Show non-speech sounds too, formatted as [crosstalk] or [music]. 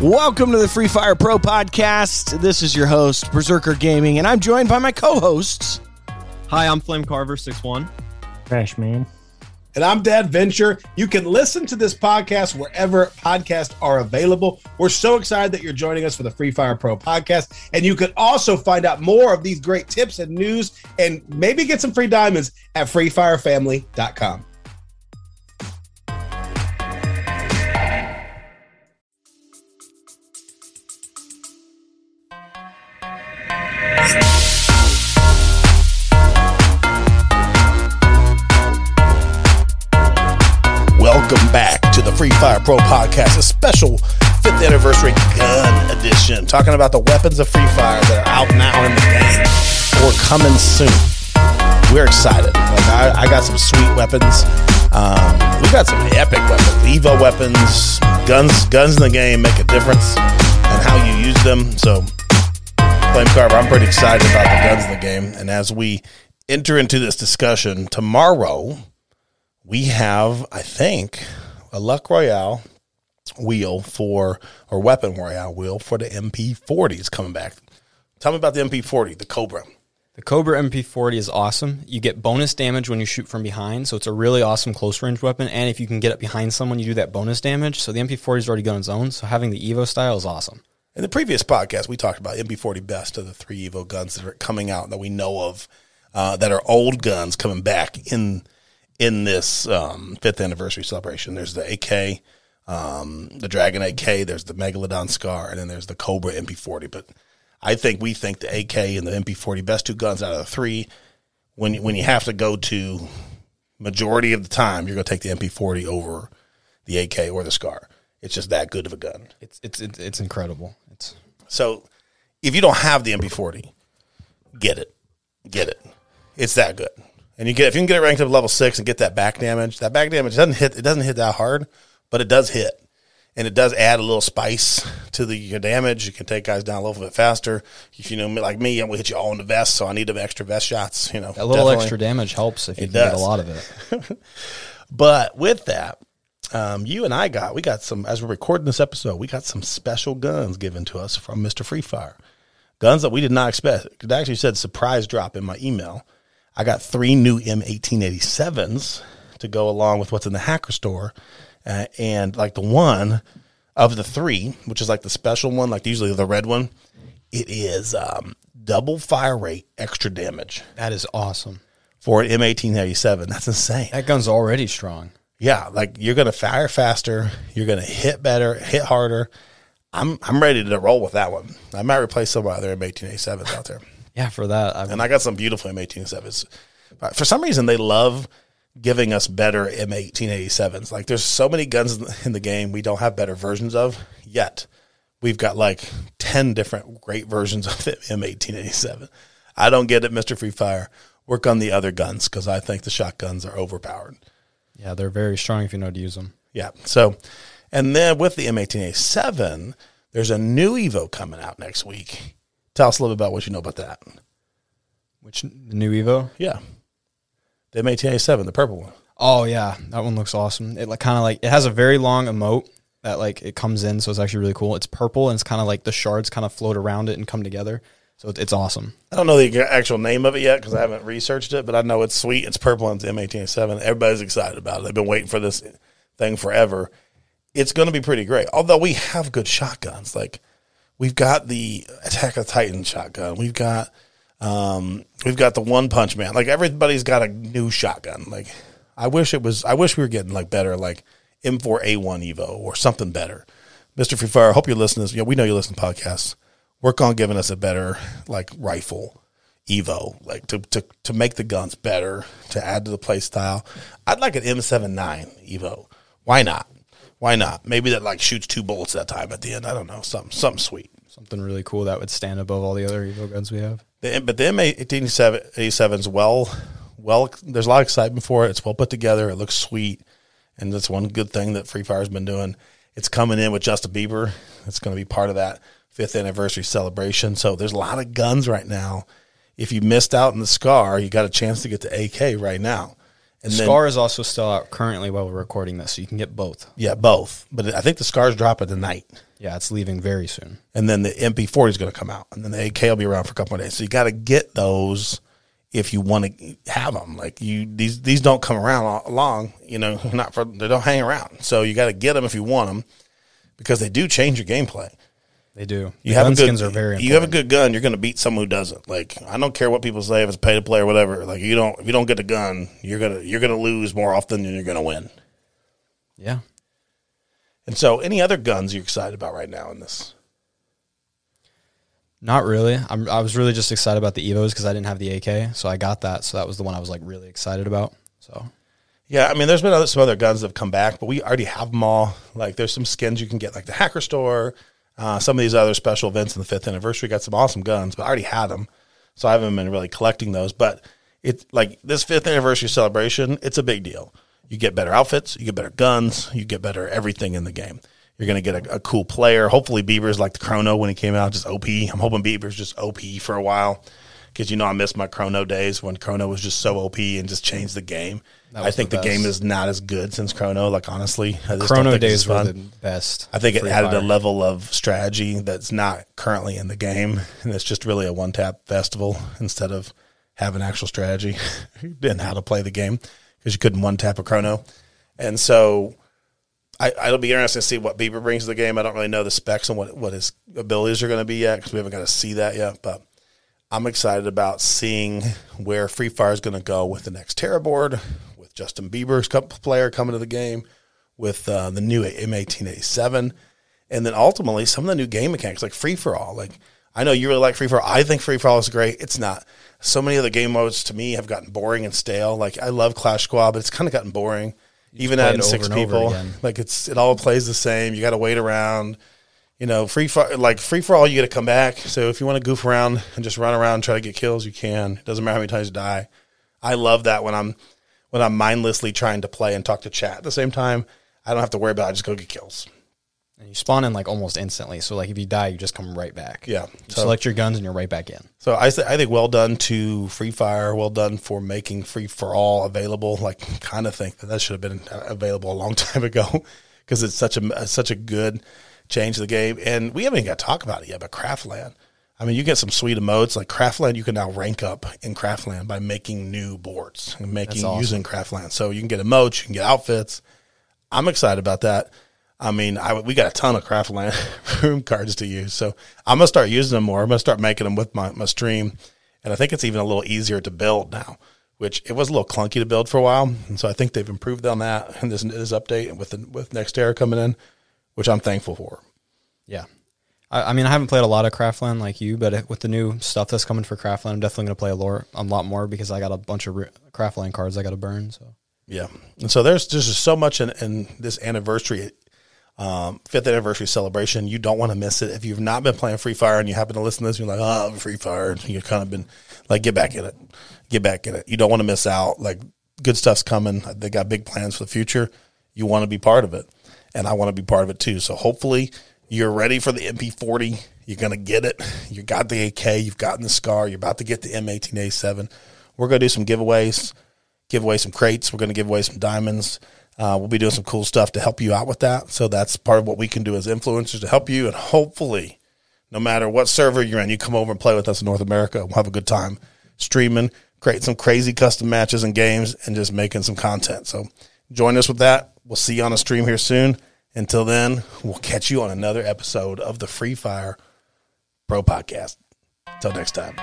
Welcome to the Free Fire Pro podcast. This is your host, Berserker Gaming, and I'm joined by my co hosts. Hi, I'm Flame Carver 61. Trash man. And I'm Dad Venture. You can listen to this podcast wherever podcasts are available. We're so excited that you're joining us for the Free Fire Pro podcast. And you can also find out more of these great tips and news and maybe get some free diamonds at freefirefamily.com. Free Fire Pro podcast, a special fifth anniversary gun edition, talking about the weapons of Free Fire that are out now in the game or coming soon. We're excited. Like I, I got some sweet weapons. Um, we got some epic weapons, Evo weapons, guns. Guns in the game make a difference and how you use them. So, Flame Carver, I'm pretty excited about the guns in the game. And as we enter into this discussion tomorrow we have, I think, a Luck Royale wheel for, or Weapon Royale wheel for the MP40s coming back. Tell me about the MP40, the Cobra. The Cobra MP40 is awesome. You get bonus damage when you shoot from behind, so it's a really awesome close range weapon. And if you can get up behind someone, you do that bonus damage. So the MP40 is already gun its own. So having the Evo style is awesome. In the previous podcast, we talked about MP40 best of the three Evo guns that are coming out that we know of, uh, that are old guns coming back in in this um, fifth anniversary celebration. There's the AK, um, the Dragon AK, there's the Megalodon Scar, and then there's the Cobra MP40. But I think we think the AK and the MP40 best two guns out of the three. When when you have to go to majority of the time, you're going to take the MP40 over the AK or the Scar. It's just that good of a gun. It's it's it's, it's incredible. It's So if you don't have the MP40, get it, get it. It's that good. And you get if you can get it ranked up to level six and get that back damage, that back damage doesn't hit. It doesn't hit that hard, but it does hit, and it does add a little spice to the your damage. You can take guys down a little bit faster. If you know like me, I'm gonna hit you all in the vest, so I need them extra vest shots. You know, a little definitely. extra damage helps if you It get a lot of it. [laughs] But with that, um, you and I got we got some as we're recording this episode, we got some special guns given to us from Mister Free Fire, guns that we did not expect. It actually said surprise drop in my email. I got three new M1887s to go along with what's in the hacker store, uh, and like the one of the three, which is like the special one, like usually the red one, it is um, double fire rate, extra damage That is awesome. for an M1887. That's insane. That gun's already strong. Yeah, like you're gonna fire faster, you're gonna hit better, hit harder. I'm I'm ready to roll with that one. I might replace some of my other M1887s out there, Yeah, for that. I, and I got some beautiful M1887s. But for some reason, they love giving us better M1887s. Like there's so many guns in the- game we don't have better versions of yet. We've got like ten different great versions of the M1887. I don't get it, Mister Free Fire. Work on the other guns because I think the shotguns are overpowered. yeah, they're very strong if you know how to use them. Yeah. So, and then with the M1887, there's a new Evo coming out next week. Tell us a little bit about what you know about that. Which the new Evo? Yeah. The M1887, the purple one. Oh yeah, that one looks awesome. It like kind of like it has a very long emote that like it comes in, so it's actually really cool. It's purple and it's kind of like the shards kind of float around it and come together. So it- it's awesome. I don't know the actual name of it yet because I haven't researched it, but I know it's sweet. It's purple and it's M1887. Everybody's excited about it. They've been waiting for this thing forever. It's going to be pretty great. Although we have good shotguns. Like we've got the Attack of Titan shotgun. We've got um, we've got the One Punch Man. Like everybody's got a new shotgun. Like I wish it was. I wish we were getting like better, like M4A1 Evo or something better. Mister Free Fire, I hope you're listening. Yeah, we know you listen to podcasts. Work on giving us a better like rifle Evo, like to to to make the guns better, to add to the play style. I'd like an M79 Evo. Why not? Why not? Maybe that like shoots two bullets that time at the end. I don't know. Something something sweet. Something really cool that would stand above all the other Evo guns we have. The, but the M1887 is well, well. There's a lot of excitement for it. It's well put together. It looks sweet, and that's one good thing that Free Fire's been doing. It's coming in with Justin Bieber. It's going to be part of that fifth anniversary celebration. So there's a lot of guns right now. If you missed out on the Scar, you got a chance to get the AK right now. And then, Scar is also still out currently while we're recording this, so you can get both. yeah, both. But I think the Scars drop at the night. Yeah, it's leaving very soon. and then the MP40 is going to come out, and then the AK will be around for a couple more days. So you got to get those if you want to have them. Like you, these these don't come around lo- long. You know, [laughs] not for they don't hang around. So you got to get them if you want them because they do change your gameplay. They do. You The have a good, skins are very important. you have a good gun, you're going to beat someone who doesn't. Like I don't care what people say if it's pay to play or whatever. Like you don't if you don't get the gun, you're gonna you're gonna lose more often than you're gonna win. yeah. And so, any other guns you're excited about right now in this? Not really. I'm, I was really just excited about the Evos because I didn't have the AK, so I got that. So that was the one I was like really excited about. So Yeah, I mean, there's been other, some other guns that have come back, but we already have them all. Like, there's some skins you can get, like the Hacker Store. Uh, some of these other special events in the fifth anniversary got some awesome guns, but I already had them, so I haven't been really collecting those. But it's like this fifth anniversary celebration. It's a big deal. You get better outfits, you get better guns, you get better everything in the game. You're to get a, a cool player. Hopefully, Bieber's like the Chrono when he came out, just OP. I'm hoping Bieber's just OP for a while because you know I miss my Chrono days when Chrono was just so OP and just changed the game. I think the the, game is not as good since Chrono. Like honestly, I just Chrono days were the best. I think it added a level of strategy that's not currently in the game, and it's just really a one tap festival instead of having actual strategy [laughs] and how to play the game because you couldn't one tap a chrono. And so I, it'll be interesting to see what Bieber brings to the game. I don't really know the specs and what what his abilities are going to be yet because we haven't got to see that yet. But I'm excited about seeing where Free Fire is going to go with the next Terra board, with Justin Bieber's player coming to the game, with uh, the new M1887, and then ultimately some of the new game mechanics like Free for All. Like I know you really like Free for All. I think Free for All is great. It's not. So many of the game modes to me have gotten boring and stale. Like I love Clash Squad, but it's kind of gotten boring. Even play adding six people, like it's it all plays the same. You got to wait around you know, free for like free for all, you got to come back. So if you want to goof around and just run around and try to get kills, you can. It doesn't matter how many times you die. I love that when I'm when I'm mindlessly trying to play and talk to chat at the same time. I don't have to worry about. it. I just go get kills. And you spawn in like almost instantly. So like if you die, you just come right back. Yeah. You So select your guns and you're right back in. so I th- I think well done to Free Fire. Well done for making free for all available. Like kind of think that that should have been available a long [laughs] time ago because it's such a such a good change the game. And we haven't even got to talk about it yet. But Craftland. I mean, you get some sweet emotes like Craftland. You can now rank up in Craftland by making new boards and making awesome. using Craftland. So you can get emotes, you can get outfits. I'm excited about that. I mean, I, we got a ton of Craftland [laughs] room cards to use, so I'm gonna start using them more. I'm gonna start making them with my, my stream, and I think it's even a little easier to build now, which it was a little clunky to build for a while, and so I think they've improved on that in this, this update with the, with NeXTerra coming in, which I'm thankful for. Yeah. I, I mean, I haven't played a lot of Craftland like you, but with the new stuff that's coming for Craftland, I'm definitely going to play a, lore, a lot more because I got a bunch of re- Craftland cards I got to burn. So Yeah, and so there's there's just so much in, in this anniversary, um, fifth anniversary celebration. You don't want to miss it. If you've not been playing Free Fire and you happen to listen to this, you're like, oh, Free Fire. You've kind of been like, get back in it, get back in it. You don't want to miss out. Like, good stuff's coming. They got big plans for the future. You want to be part of it, and I want to be part of it too. So hopefully, you're ready for the MP40. You're gonna get it. You got the AK. You've gotten the Scar. You're about to get the M1887. We're gonna do some giveaways give away some crates. We're going to give away some diamonds. Uh, we'll be doing some cool stuff to help you out with that. So that's part of what we can do as influencers to help you. And hopefully, no matter what server you're in, you come over and play with us in North America. We'll have a good time streaming, create some crazy custom matches and games, and just making some content. So join us with that. We'll see you on a stream here soon. Until then, we'll catch you on another episode of the Free Fire Pro Podcast. Until next time.